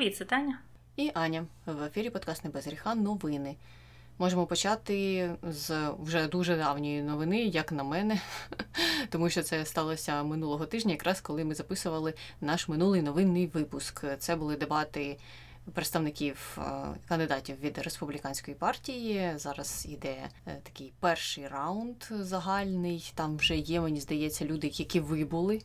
Привіт, це Таня. І Аня в ефірі подкаст «Не без гріха» новини. Можемо почати з вже дуже давньої новини, як на мене, тому що це сталося минулого тижня, якраз коли ми записували наш минулий новинний випуск. Це були дебати представників е, кандидатів від республіканської партії. Зараз іде е, такий перший раунд загальний. Там вже є, мені здається, люди, які вибули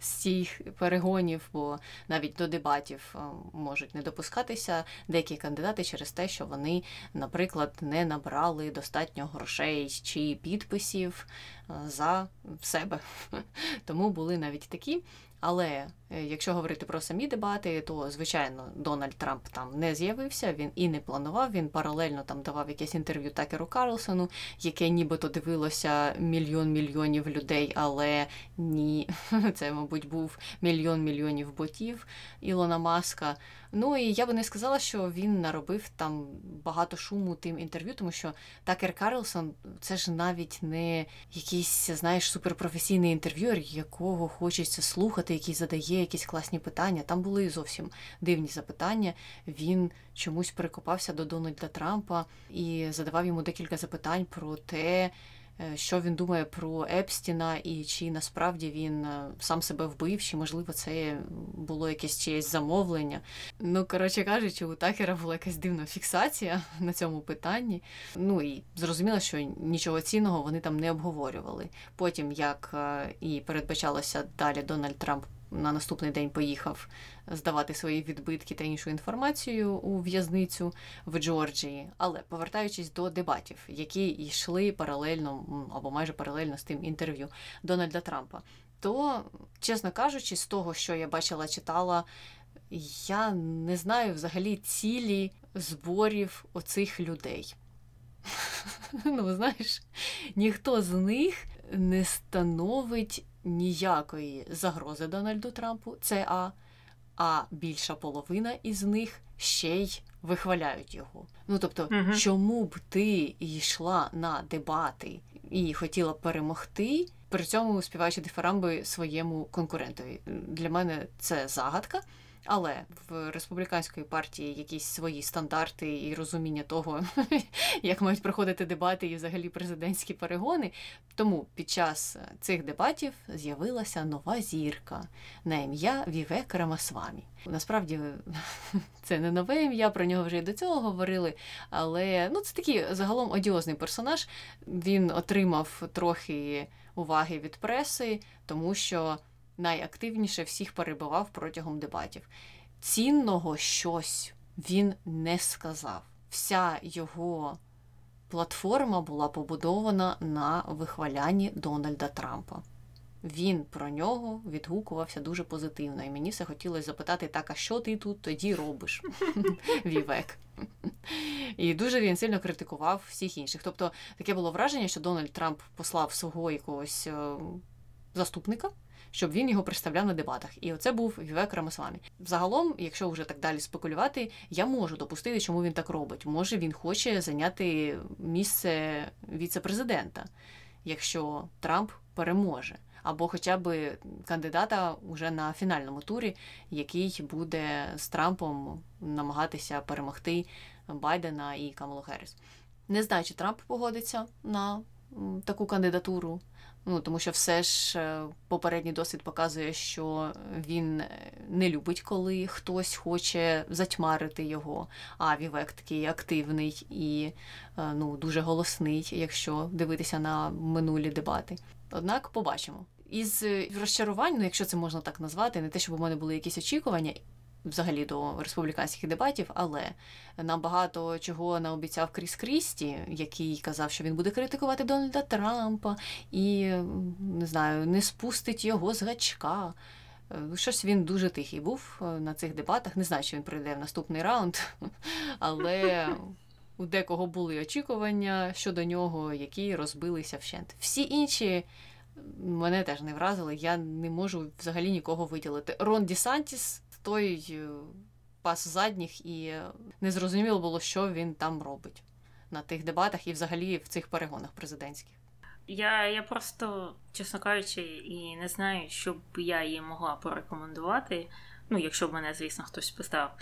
з цих перегонів, бо навіть до дебатів е, можуть не допускатися деякі кандидати через те, що вони, наприклад, не набрали достатньо грошей чи підписів за себе. Тому були навіть такі. Але е, якщо говорити про самі дебати, то звичайно Дональд Трамп там не з'явився, він і не планував. Він паралельно там давав якесь інтерв'ю Такеру Карлсону, яке нібито дивилося мільйон мільйонів людей, але ні, це, мабуть, був мільйон мільйонів ботів Ілона Маска. Ну і я би не сказала, що він наробив там багато шуму тим інтерв'ю, тому що Такер Карлсон це ж навіть не якийсь, знаєш, суперпрофесійний інтерв'юер, якого хочеться слухати, який задає якісь класні питання. Там були зовсім дивні запитання. Він чомусь прикопався до Дональда Трампа і задавав йому декілька запитань про те. Е, що він думає про Епстіна, і чи насправді він е, сам себе вбив, чи можливо це було якесь чиєсь замовлення. Ну, коротше кажучи, у Такера була якась дивна фіксація на цьому питанні. Ну і зрозуміло, що нічого цінного вони там не обговорювали. Потім, як е, і передбачалося далі, Дональд Трамп на наступний день поїхав здавати свої відбитки та іншу інформацію у в'язницю в Джорджії. Але повертаючись до дебатів, які йшли паралельно або майже паралельно з тим інтерв'ю Дональда Трампа, то, чесно кажучи, з того, що я бачила, читала, я не знаю взагалі цілі зборів оцих людей. Ну, знаєш, ніхто з них не становить ніякої загрози Дональду Трампу. Це А. А більша половина із них ще й вихваляють його. Ну тобто, угу. чому б ти йшла на дебати і хотіла перемогти, при цьому співаючи дифарамби своєму конкурентові? Для мене це загадка. Але в республіканської партії якісь свої стандарти і розуміння того, як мають проходити дебати і взагалі президентські перегони. Тому під час цих дебатів з'явилася нова зірка на ім'я Вівек Рамасвамі. Насправді це не нове ім'я, про нього вже й до цього говорили. Але ну, це такий загалом одіозний персонаж. Він отримав трохи уваги від преси, тому що найактивніше всіх перебував протягом дебатів. Цінного щось він не сказав. Вся його платформа була побудована на вихвалянні Дональда Трампа. Він про нього відгукувався дуже позитивно, і мені все хотілося запитати, так, а що ти тут тоді робиш, Вівек? І дуже він сильно критикував всіх інших. Тобто таке було враження, що Дональд Трамп послав свого якогось е, заступника щоб він його представляв на дебатах. І оце був Вівек Рамасвамі. Загалом, якщо вже так далі спекулювати, я можу допустити, чому він так робить. Може він хоче зайняти місце віце-президента, якщо Трамп переможе. Або хоча б кандидата уже на фінальному турі, який буде з Трампом намагатися перемогти Байдена і Камалу Херріс. Не знаю, чи Трамп погодиться на таку кандидатуру. Ну тому що все ж е, попередній досвід показує, що він не любить, коли хтось хоче затьмарити його. А Вівек такий активний і е, ну дуже голосний, якщо дивитися на минулі дебати. Однак побачимо. Із розчарувань, ну якщо це можна так назвати, не те, щоб у мене були якісь очікування взагалі до республіканських дебатів, але нам багато чого наобіцяв Кріс Крісті, який казав, що він буде критикувати Дональда Трампа і не знаю, не спустить його з гачка. Е, щось він дуже тихий був е, на цих дебатах. Не знаю, чи він прийде в наступний раунд, але у декого були очікування щодо нього, які розбилися вщент. Всі інші мене теж не вразили. Я не можу взагалі нікого виділити. Рон Дісантіс той е, пас задніх, і незрозуміло було, що він там робить на тих дебатах і взагалі в цих перегонах президентських. Я я просто, чесно кажучи, і не знаю, що б я їй могла порекомендувати. Ну, якщо б мене, звісно, хтось питав.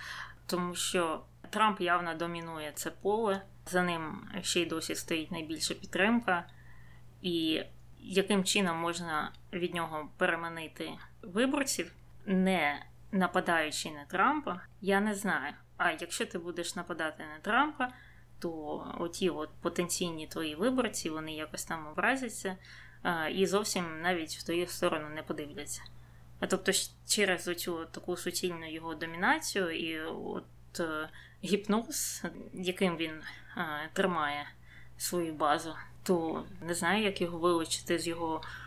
Тому що Трамп явно домінує це поле, за ним ще й досі стоїть найбільша підтримка, і яким чином можна від нього переманити виборців, не нападаючи на Трампа, я не знаю. А якщо ти будеш нападати на Трампа, то оті от потенційні твої виборці, вони якось там образяться і зовсім навіть в твою сторону не подивляться. А тобто, через оцю таку суцільну його домінацію і от е, гіпноз, яким він е, тримає свою базу, то не знаю, як його вилучити з його е,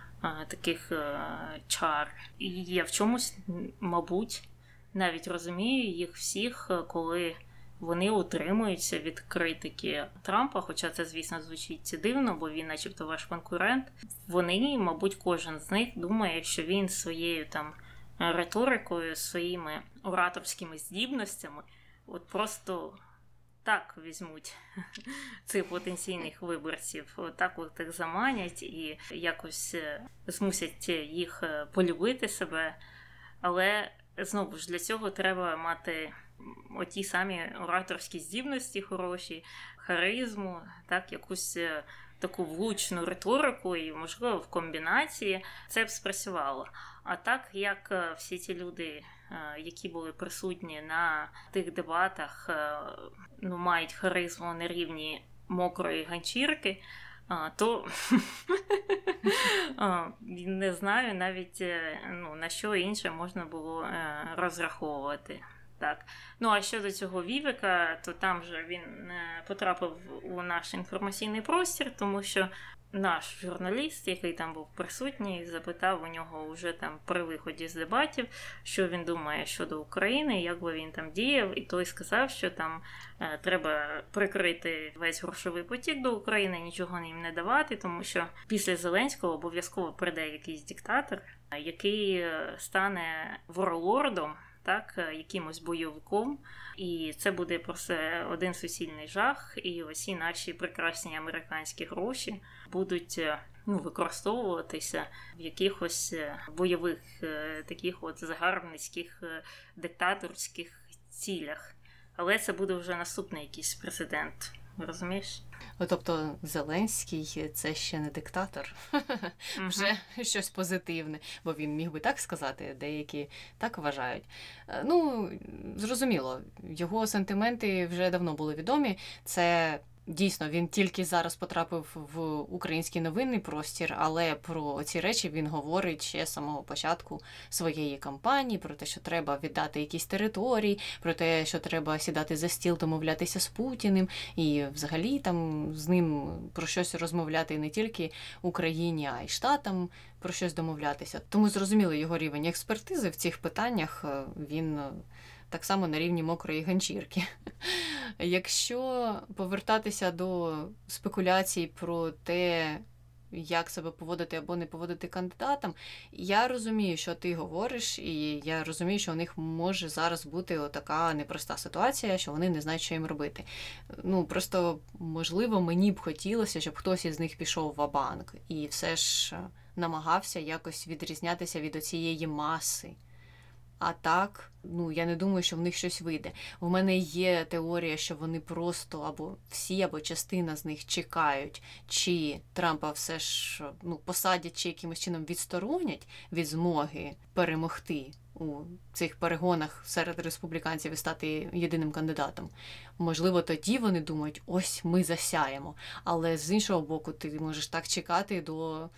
таких е, чар. І я в чомусь, мабуть, навіть розумію їх всіх, е, коли вони утримуються від критики Трампа, хоча це, звісно, звучить дивно, бо він, начебто, ваш конкурент. Вони, мабуть, кожен з них думає, що він своєю там риторикою, своїми ораторськими здібностями, от просто так візьмуть цих потенційних виборців, так от їх заманять і якось е, змусять їх е, полюбити себе. Але знову ж для цього треба мати оті самі ораторські здібності хороші, харизму, так, якусь е, таку влучну риторику, і, можливо, в комбінації це б спрацювало. А так як е, всі ті люди, е, які були присутні на тих дебатах, ну, мають харизму на рівні мокрої ганчірки. То не знаю навіть ну, на що інше можна було розраховувати. Так. Ну а щодо цього Вівика, то там же він е, потрапив у наш інформаційний простір, тому що наш журналіст, який там був присутній, запитав у нього вже там при виході з дебатів, що він думає щодо України, як би він там діяв, і той сказав, що там е, треба прикрити весь грошовий потік до України, нічого їм не давати, тому що після Зеленського обов'язково прийде якийсь диктатор, який е, стане воролордом так, е, якимось бойовиком, і це буде просто один суцільний жах. І усі наші прекрасні американські гроші будуть е, ну, використовуватися в якихось е, бойових таких от загарбницьких диктаторських цілях. Але це буде вже наступний якийсь президент. Розумієш? Тобто Зеленський це ще не диктатор, вже щось позитивне, бо він міг би так сказати, деякі так вважають. Е, ну, зрозуміло, його сентименти вже давно були відомі. Це Дійсно, він тільки зараз потрапив в український новинний простір, але про ці речі він говорить ще з самого початку своєї кампанії, про те, що треба віддати якісь території, про те, що треба сідати за стіл, домовлятися з Путіним, і взагалі там з ним про щось розмовляти не тільки Україні, а й Штатам про щось домовлятися. Тому зрозуміло його рівень експертизи в цих питаннях е, він так само на рівні мокрої ганчірки. Якщо повертатися до спекуляцій про те, як себе поводити або не поводити кандидатам, я розумію, що ти говориш, і я розумію, що у них може зараз бути така непроста ситуація, що вони не знають, що їм робити. Ну просто можливо, мені б хотілося, щоб хтось із них пішов в банк і все ж намагався якось відрізнятися від оцієї маси. А так, ну я не думаю, що в них щось вийде. У мене є теорія, що вони просто або всі, або частина з них чекають, чи Трампа все ж ну, посадять чи якимось чином відсторонять від змоги перемогти у цих перегонах серед республіканців і стати єдиним кандидатом. Можливо, тоді вони думають, ось ми засяємо. Але з іншого боку, ти можеш так чекати до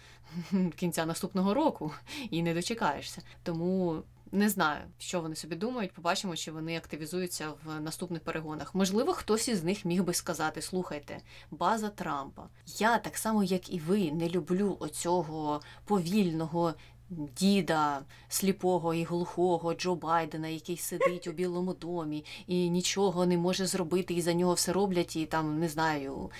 кінця наступного року і не дочекаєшся. Тому. Не знаю, що вони собі думають. Побачимо, чи вони активізуються в наступних перегонах. Можливо, хтось із них міг би сказати: слухайте, база Трампа. Я так само, як і ви, не люблю оцього повільного. Діда сліпого і глухого Джо Байдена, який сидить у Білому домі і нічого не може зробити, і за нього все роблять, і там не знаю,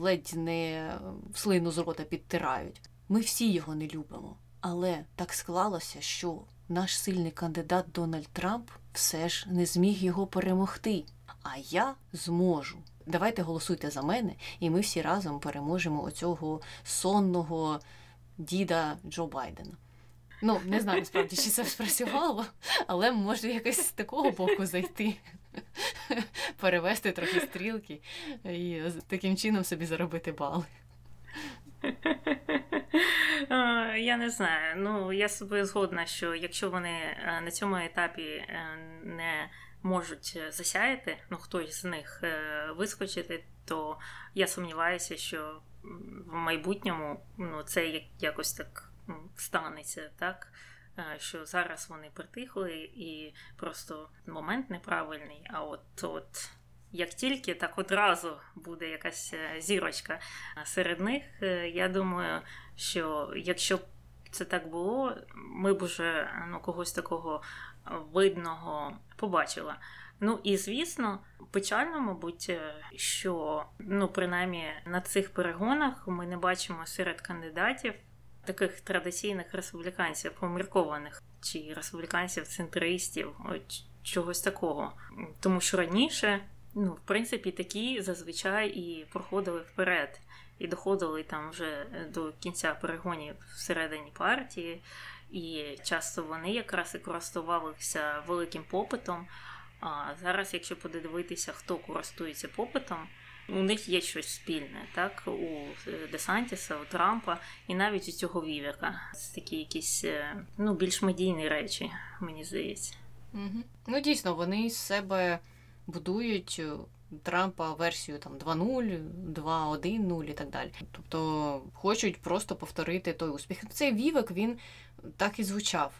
ледь не слину з рота підтирають. Ми всі його не любимо, але так склалося, що наш сильний кандидат Дональд Трамп все ж не зміг його перемогти. А я зможу. Давайте голосуйте за мене, і ми всі разом переможемо оцього сонного діда Джо Байдена. Ну, не знаю справді, чи це спрацювало, але може якось з такого боку зайти, перевести трохи стрілки і таким чином собі заробити бали. Я не знаю. Ну, я з собою згодна, що якщо вони е, на цьому етапі е, не можуть засяяти, ну хтось з них е, вискочити, то я сумніваюся, що в майбутньому ну, це якось так ну, станеться, так? Що зараз вони притихли і просто момент неправильний, а от от як тільки так одразу буде якась е, зірочка серед них, е, я думаю, що якщо б це так було, ми б уже ну, когось такого видного побачили. Ну і звісно, печально, мабуть, е, що ну, принаймні на цих перегонах ми не бачимо серед кандидатів таких традиційних республіканців, поміркованих чи республіканців-центристів, чогось такого. Тому що раніше ну, в принципі, такі зазвичай і проходили вперед, і доходили там вже до кінця перегонів всередині партії, і часто вони якраз і користувалися великим попитом. А зараз, якщо подивитися, хто користується попитом, у них є щось спільне, так? У Десантіса, у Трампа і навіть у цього Вівера. Це такі якісь е, ну, більш медійні речі, мені здається. Угу. Ну, дійсно, вони з себе будують е, Трампа версію там 2.0, 2.1.0 і так далі. Тобто хочуть просто повторити той успіх. Цей вівик він так і звучав.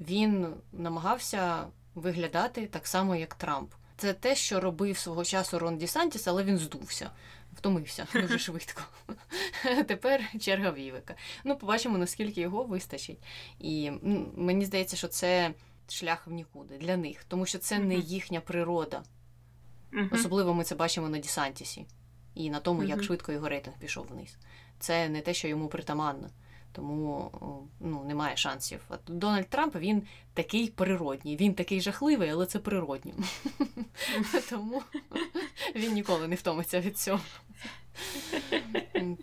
Він намагався виглядати так само, як Трамп. Це те, що робив свого часу Рон Дісантіс, але він здувся, втомився дуже швидко. Тепер черга Вівика. Ну, побачимо, наскільки його вистачить. І мені здається, що це шлях в нікуди для них, тому що це не їхня природа. Uh-huh. Особливо ми це бачимо на Дісантісі і на тому, uh-huh. як швидко його рейтинг пішов вниз. Це не те, що йому притаманно. Тому ну, немає шансів. От Дональд Трамп він такий природній. Він такий жахливий, але це природньо. Тому він ніколи не втомиться від цього.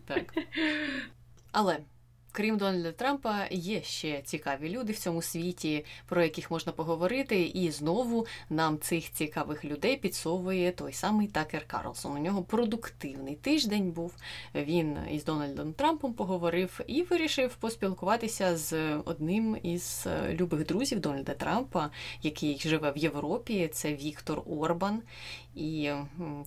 Так. Але Крім Дональда Трампа, є ще цікаві люди в цьому світі, про яких можна поговорити. І знову нам цих цікавих людей підсовує той самий Такер Карлсон. У нього продуктивний тиждень був. Він із Дональдом Трампом поговорив і вирішив поспілкуватися з одним із любих друзів Дональда Трампа, який живе в Європі. Це Віктор Орбан. І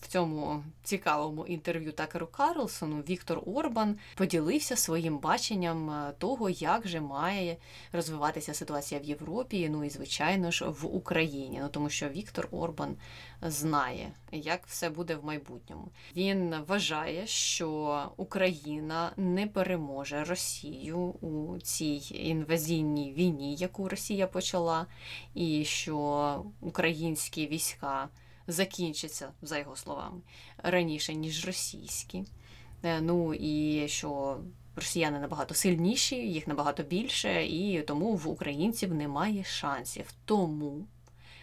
в цьому цікавому інтерв'ю Такеру Карлсону Віктор Орбан поділився своїм баченням е, того, як же має розвиватися ситуація в Європі, ну і звичайно ж в Україні. Ну тому що Віктор Орбан знає, як все буде в майбутньому. Він вважає, що Україна не переможе Росію у цій інвазійній війні, яку Росія почала, і що українські війська закінчаться, за його словами, раніше, ніж російські. Е, ну і що росіяни набагато сильніші, їх набагато більше, і тому в українців немає шансів. Тому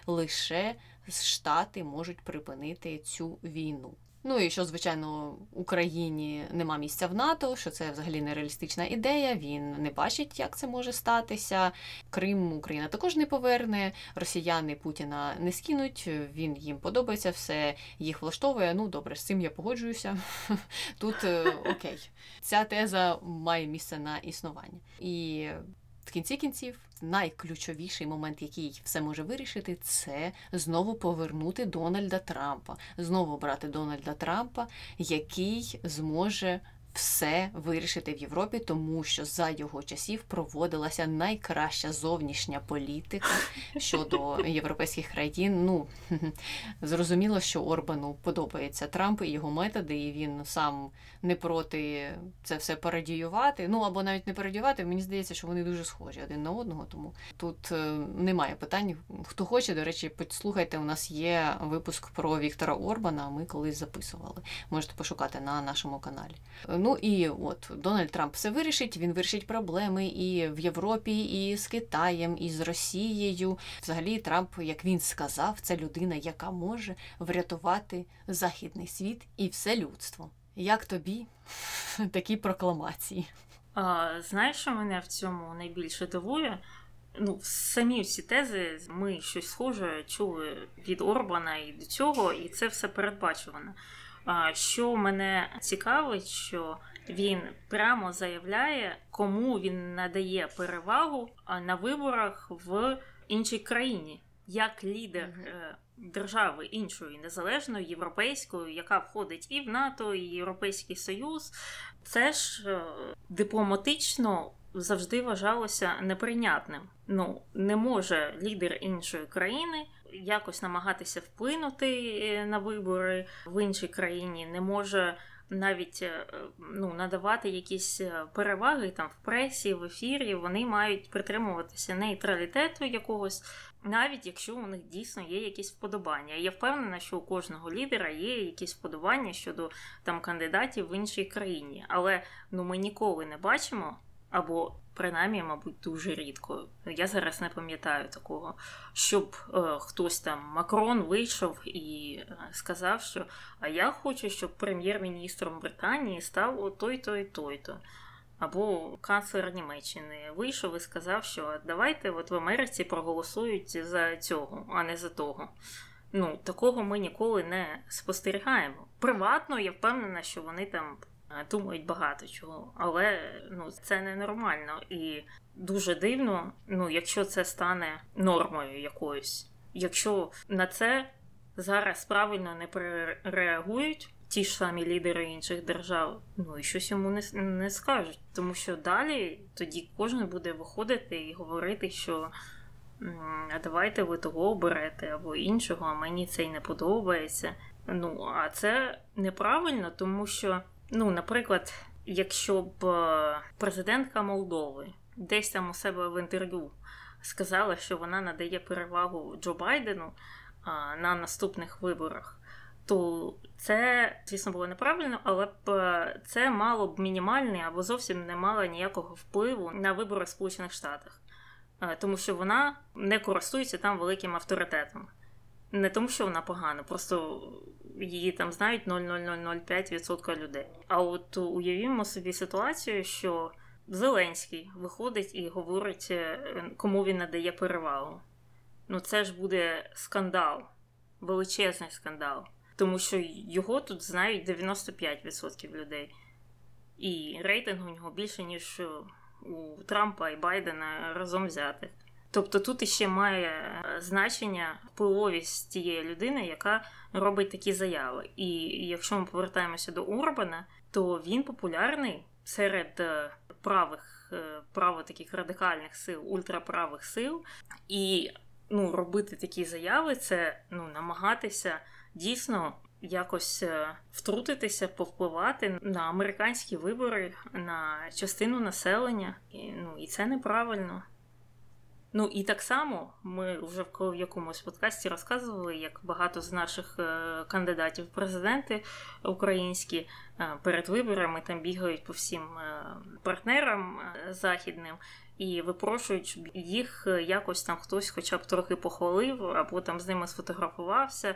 лише Штати можуть припинити цю війну. Ну і що, звичайно, Україні нема місця в НАТО, що це взагалі нереалістична ідея. Він не бачить, як це може статися. Крим Україна також не поверне. Росіяни Путіна не скинуть. Він їм подобається, все їх влаштовує. Ну добре, з цим я погоджуюся. Тут е, окей, ця теза має місце на існування і. В кінці кінців найключовіший момент, який все може вирішити, це знову повернути Дональда Трампа, знову брати Дональда Трампа, який зможе все вирішити в Європі, тому що за його часів проводилася найкраща зовнішня політика щодо європейських країн. Ну зрозуміло, що Орбану подобається Трамп і його методи, і він сам не проти це все парадіювати. Ну або навіть не парадіювати. Мені здається, що вони дуже схожі один на одного. Тому тут е, немає питань. Хто хоче, до речі, послухайте, у нас є випуск про Віктора Орбана. Ми колись записували. Можете пошукати на нашому каналі. Ну і от Дональд Трамп все вирішить. Він вирішить проблеми і в Європі, і з Китаєм, і з Росією. Взагалі, Трамп, як він сказав, це людина, яка може врятувати західний світ і все людство. Як тобі такі прокламації? А, Знаєш, що мене в цьому найбільше дивує? Ну, самі всі тези ми щось схоже чули від Орбана і до цього, і це все передбачувано. Що мене цікавить, що він прямо заявляє, кому він надає перевагу на виборах в іншій країні, як лідер mm держави іншої незалежної європейської, яка входить і в НАТО, і Європейський Союз, це ж е, дипломатично. Завжди вважалося неприйнятним. Ну не може лідер іншої країни якось намагатися вплинути е, на вибори в іншій країні, не може навіть е, ну, надавати якісь е, переваги там в пресі, в ефірі, вони мають притримуватися нейтралітету якогось, навіть якщо у них дійсно є якісь вподобання. Я впевнена, що у кожного лідера є якісь вподобання щодо там кандидатів в іншій країні, але ну ми ніколи не бачимо або принаймні, мабуть, дуже рідко. Я зараз не пам'ятаю такого, щоб е, хтось там Макрон вийшов і е, сказав, що а я хочу, щоб прем'єр-міністром Британії став той-то той-то. Або канцлер Німеччини вийшов і сказав, що давайте от в Америці проголосують за цього, а не за того. Ну, такого ми ніколи не спостерігаємо. Приватно, я впевнена, що вони там думають багато чого, але ну це ненормально і дуже дивно. Ну, якщо це стане нормою якоюсь, якщо на це зараз правильно не реагують ті ж самі лідери інших держав, ну і щось йому не, не скажуть, тому що далі тоді кожен буде виходити і говорити, що. А давайте ви того оберете або іншого, а мені це й не подобається. Ну а це неправильно, тому що Ну, наприклад, якщо б е, президентка Молдови десь там у себе в інтерв'ю сказала, що вона надає перевагу Джо Байдену на наступних виборах, то це, звісно, було неправильно, але б е, це мало б мінімальний або зовсім не мало ніякого впливу на вибори в Сполучених Штатах, е, тому що вона не користується там великим авторитетом. Не тому, що вона погана, просто її там знають 0,0005% людей. А от уявімо собі ситуацію, що Зеленський виходить і говорить, е, кому він надає перевагу. Ну це ж буде скандал, величезний скандал. Тому що його тут знають 95% людей. І рейтинг у нього більше, ніж у Трампа і Байдена разом взятих. Тобто тут іще має е, значення впливовість тієї людини, яка робить такі заяви. І якщо ми повертаємося до Урбана, то він популярний серед е, правих, е, право таких радикальних сил, ультраправих сил. І ну, робити такі заяви це ну, намагатися дійсно. Якось втрутитися, повпливати на американські вибори, на частину населення, і, ну і це неправильно. Ну і так само ми вже в якомусь подкасті розказували, як багато з наших е, кандидатів в президенти українські е, перед виборами там бігають по всім е, партнерам західним і випрошують, щоб їх якось там хтось, хоча б трохи похвалив, або там з ними сфотографувався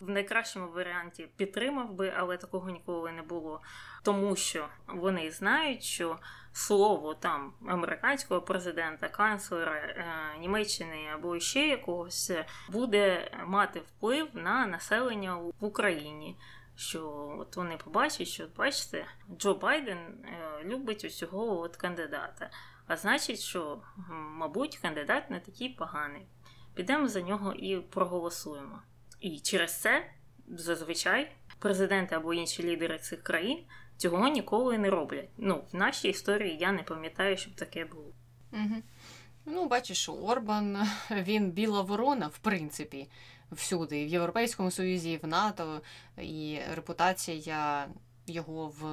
в найкращому варіанті підтримав би, але такого ніколи не було. Тому що вони знають, що слово там американського президента, канцлера е, Німеччини або ще якогось буде мати вплив на населення в Україні. Що от вони побачать, що бачите, Джо Байден е, любить усього от кандидата. А значить, що, мабуть, кандидат не такий поганий. Підемо за нього і проголосуємо. І через це зазвичай президенти або інші лідери цих країн цього ніколи не роблять. Ну, в нашій історії я не пам'ятаю, щоб таке було. Угу. Ну, бачиш, Орбан він біла ворона, в принципі, всюди, і в Європейському Союзі, і в НАТО, і репутація його в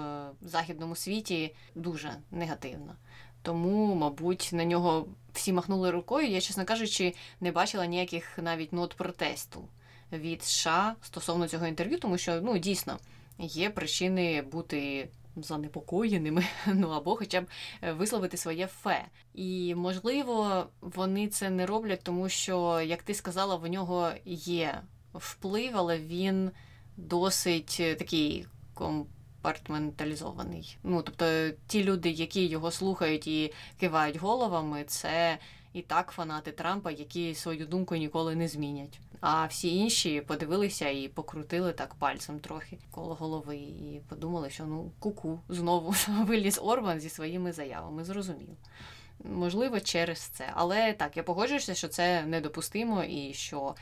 західному світі дуже негативна. Тому, мабуть, на нього всі махнули рукою. Я, чесно кажучи, не бачила ніяких навіть нот протесту від США стосовно цього інтерв'ю, тому що ну дійсно є причини бути занепокоєними, ну або хоча б е, висловити своє фе. І можливо, вони це не роблять, тому що, як ти сказала, в нього є вплив, але він досить е, такий компартменталізований. Ну тобто, ті люди, які його слухають і кивають головами, це і так фанати Трампа, які свою думку ніколи не змінять. А всі інші подивилися і покрутили так пальцем трохи коло голови, і подумали, що ну куку знову виліз Орбан зі своїми заявами. Зрозумів. Можливо, через це. Але так, я погоджуюся, що це недопустимо, і що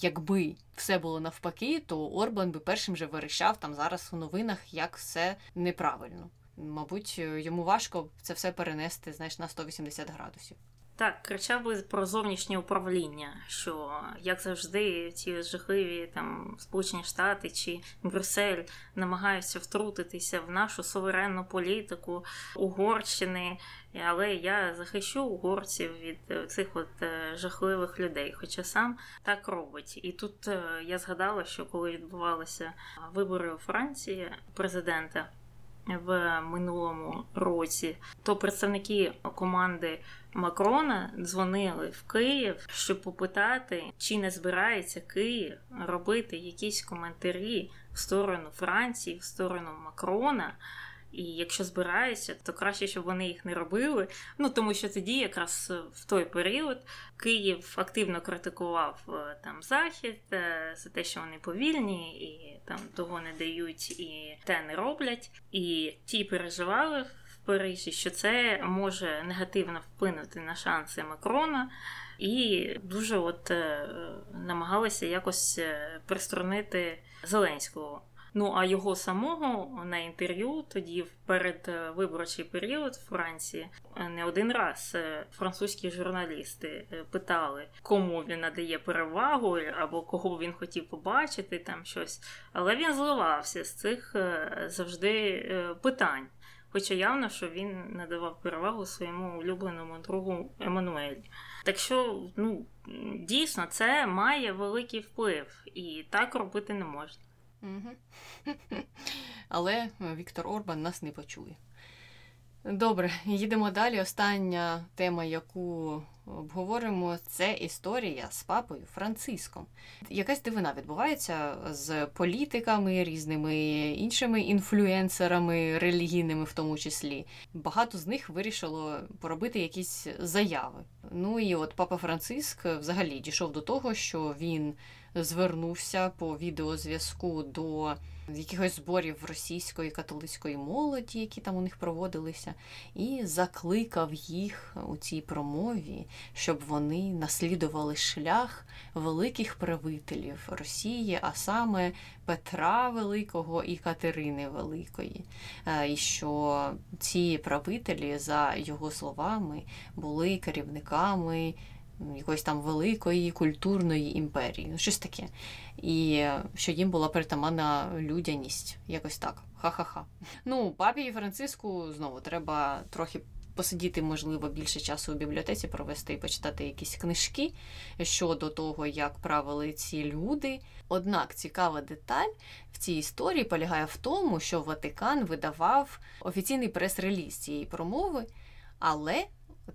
якби все було навпаки, то Орбан би першим же вирішав там зараз у новинах, як все неправильно. Мабуть, йому важко це все перенести знаєш, на 180 градусів. Так, кричав би про зовнішнє управління, що як завжди, ці жахливі там Сполучені Штати чи Брюссель намагаються втрутитися в нашу суверенну політику Угорщини, але я захищу угорців від цих от е, жахливих людей, хоча сам так робить. І тут е, я згадала, що коли відбувалися вибори у Франції президента в минулому році, то представники команди Макрона дзвонили в Київ, щоб попитати, чи не збирається Київ робити якісь коментарі в сторону Франції, в сторону Макрона. І якщо збираються, то краще, щоб вони їх не робили. Ну тому що тоді, якраз в той період, Київ активно критикував е, там захід е, за те, що вони повільні і там того не дають і те не роблять. І ті переживали Парижі, що це може негативно вплинути на шанси Макрона. І дуже от е, намагалися якось пристронити Зеленського. Ну а його самого на інтерв'ю тоді в передвиборчий період в Франції не один раз е, французькі журналісти е, питали, кому він надає перевагу або кого він хотів побачити там щось. Але він зливався з цих е, завжди питань. Хоча явно, що він надавав перевагу своєму улюбленому другу Еммануелі. Так що, ну дійсно, це має великий вплив, і так робити не можна. Але Віктор Орбан нас не почує. Добре, їдемо далі. Остання тема, яку обговоримо, це історія з папою Франциском. Якась дивина відбувається з політиками, різними іншими інфлюенсерами, релігійними в тому числі. Багато з них вирішило поробити якісь заяви. Ну і от папа Франциск взагалі дійшов до того, що він звернувся по відеозв'язку до якихось зборів російської католицької молоді, які там у них проводилися, і закликав їх у цій промові, щоб вони наслідували шлях великих правителів Росії, а саме Петра Великого і Катерини Великої. Е, і що ці правителі, за його словами, були керівниками якоїсь там великої культурної імперії, ну щось таке. І що їм була притаманна людяність, якось так. Ха-ха-ха. Ну, папі Франциску знову треба трохи. Посидіти, можливо, більше часу у бібліотеці провести і почитати якісь книжки щодо того, як правили ці люди. Однак цікава деталь в цій історії полягає в тому, що Ватикан видавав офіційний прес-реліз цієї промови, але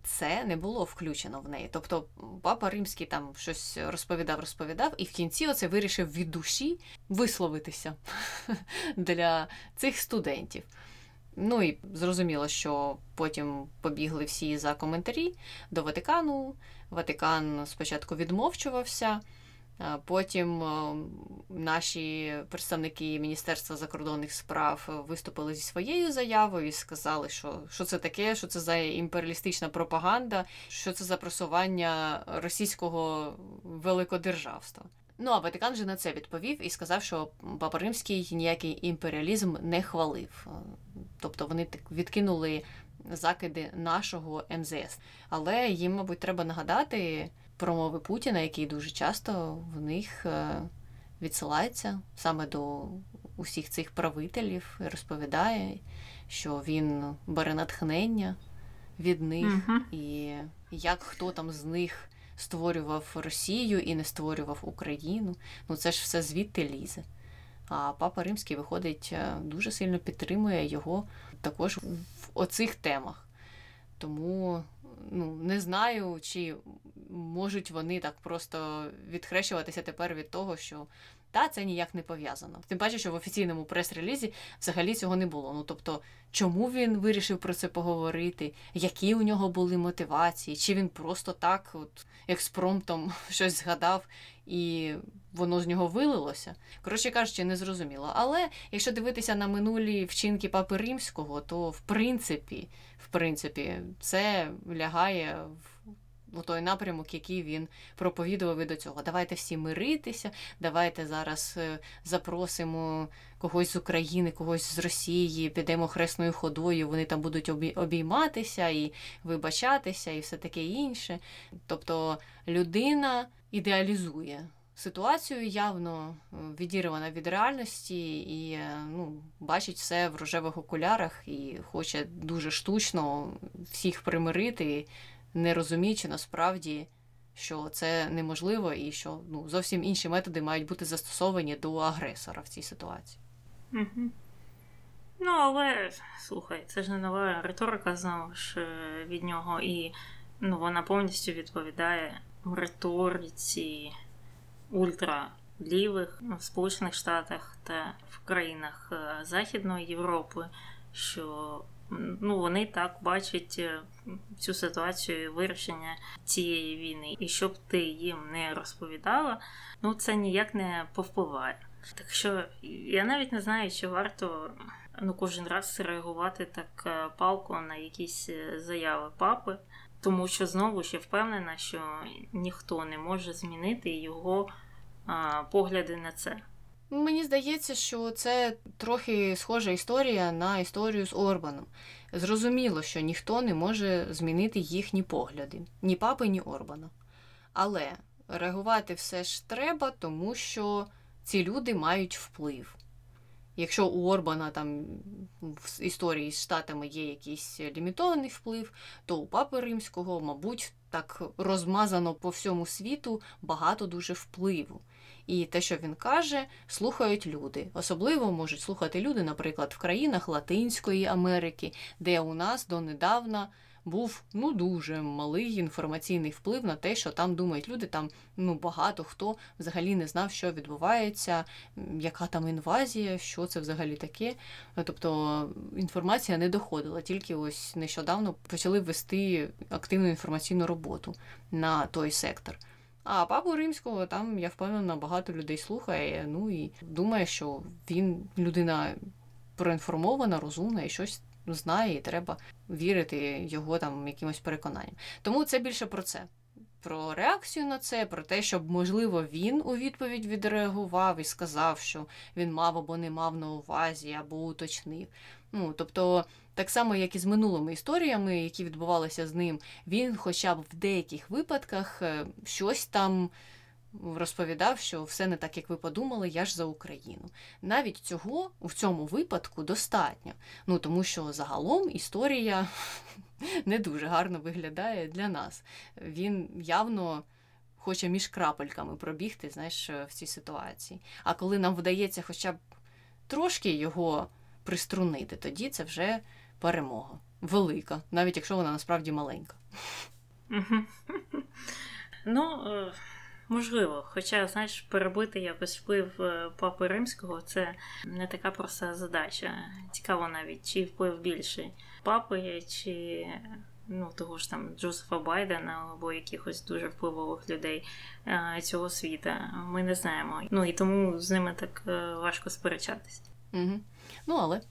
це не було включено в неї. Тобто папа римський там щось розповідав, розповідав, і в кінці оце вирішив від душі висловитися для цих студентів. Ну і зрозуміло, що потім побігли всі за коментарі до Ватикану. Ватикан спочатку відмовчувався. Потім наші представники Міністерства закордонних справ виступили зі своєю заявою і сказали, що що це таке, що це за імперіалістична пропаганда, що це за просування російського великодержавства. Ну а Ватикан же на це відповів і сказав, що Папа Римський ніякий імперіалізм не хвалив. Тобто вони так відкинули закиди нашого МЗС. Але їм, мабуть, треба нагадати промови Путіна, який дуже часто в них е, відсилається саме до усіх цих правителів, і розповідає, що він бере натхнення від них, uh і як хто там з них створював Росію і не створював Україну. Ну це ж все звідти лізе. А папа Римський виходить, е, дуже сильно підтримує його також в оцих темах. Тому ну, не знаю, чи можуть вони так просто відхрещуватися тепер від того, що Та це ніяк не пов'язано. Тим паче, що в офіційному прес-релізі взагалі цього не було. Ну тобто, чому він вирішив про це поговорити, які у нього були мотивації, чи він просто так, от експромтом щось згадав і воно з нього вилилося. Коротше кажучи, не зрозуміло. Але якщо дивитися на минулі вчинки папи римського, то в принципі, в принципі, це лягає в той напрямок, який він проповідував і до цього. Давайте всі миритися, давайте зараз е, запросимо когось з України, когось з Росії, підемо хресною ходою, вони там будуть обійматися і вибачатися, і все таке інше. Тобто людина ідеалізує. Ситуацію явно е, відірвана від реальності і е, ну, бачить все в рожевих окулярах і хоче дуже штучно всіх примирити, не розуміючи насправді, що це неможливо і що ну, зовсім інші методи мають бути застосовані до агресора в цій ситуації. Угу. Ну, але слухай, це ж не нова риторика знову ж е, від нього, і ну, вона повністю відповідає риториці ультралівих в Сполучених Штатах та в країнах е, Західної Європи, що ну, вони так бачать е, цю ситуацію вирішення цієї війни. І щоб ти їм не розповідала, ну це ніяк не повпливає. Так що я навіть не знаю, чи варто ну, кожен раз реагувати так е, палко на якісь заяви папи тому що знову ще впевнена, що ніхто не може змінити його а, погляди на це. Мені здається, що це трохи схожа історія на історію з Орбаном. Зрозуміло, що ніхто не може змінити їхні погляди, ні папи, ні Орбана. Але реагувати все ж треба, тому що ці люди мають вплив. Якщо у Орбана там в історії з Штатами є якийсь лімітований вплив, то у Папи Римського, мабуть, так розмазано по всьому світу багато дуже впливу. І те, що він каже, слухають люди. Особливо можуть слухати люди, наприклад, в країнах Латинської Америки, де у нас донедавна був ну дуже малий інформаційний вплив на те, що там думають люди. Там ну багато хто взагалі не знав, що відбувається, яка там інвазія, що це взагалі таке. Тобто інформація не доходила, тільки ось нещодавно почали вести активну інформаційну роботу на той сектор. А папу римського там, я впевнена, багато людей слухає. Ну і думає, що він людина проінформована, розумна і щось знає, і треба вірити його там якимось переконанням. Тому це більше про це. Про реакцію на це, про те, щоб, можливо, він у відповідь відреагував і сказав, що він мав або не мав на увазі, або уточнив. Ну, Тобто, так само, як і з минулими історіями, які відбувалися з ним, він, хоча б в деяких випадках, е, щось там розповідав, що все не так, як ви подумали, я ж за Україну. Навіть цього в цьому випадку достатньо. Ну тому що загалом історія не дуже гарно виглядає для нас. Він явно. Хоче між крапельками пробігти, знаєш, в цій ситуації. А коли нам вдається хоча б трошки його приструнити, тоді це вже перемога. Велика, навіть якщо вона насправді маленька. Ну, е, Можливо, хоча, знаєш, перебити якось вплив е, папи римського це не така проста задача. Цікаво навіть, чи вплив більший папи, чи ну, того ж там Джозефа Байдена або якихось дуже впливових людей е, цього світа. Ми не знаємо. Ну і тому з ними так важко сперечатись. Угу. Ну, але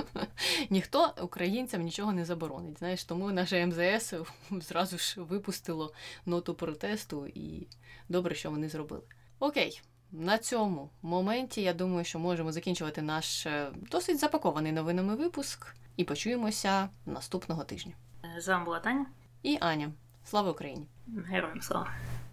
ніхто українцям нічого не заборонить. Знаєш, тому наше МЗС зразу ж випустило ноту протесту, і добре, що вони зробили. Окей, на цьому моменті я думаю, що можемо закінчувати наш е, досить запакований новинами випуск і почуємося наступного тижня. З вами була Таня і Аня. Слава Україні! Героям слава!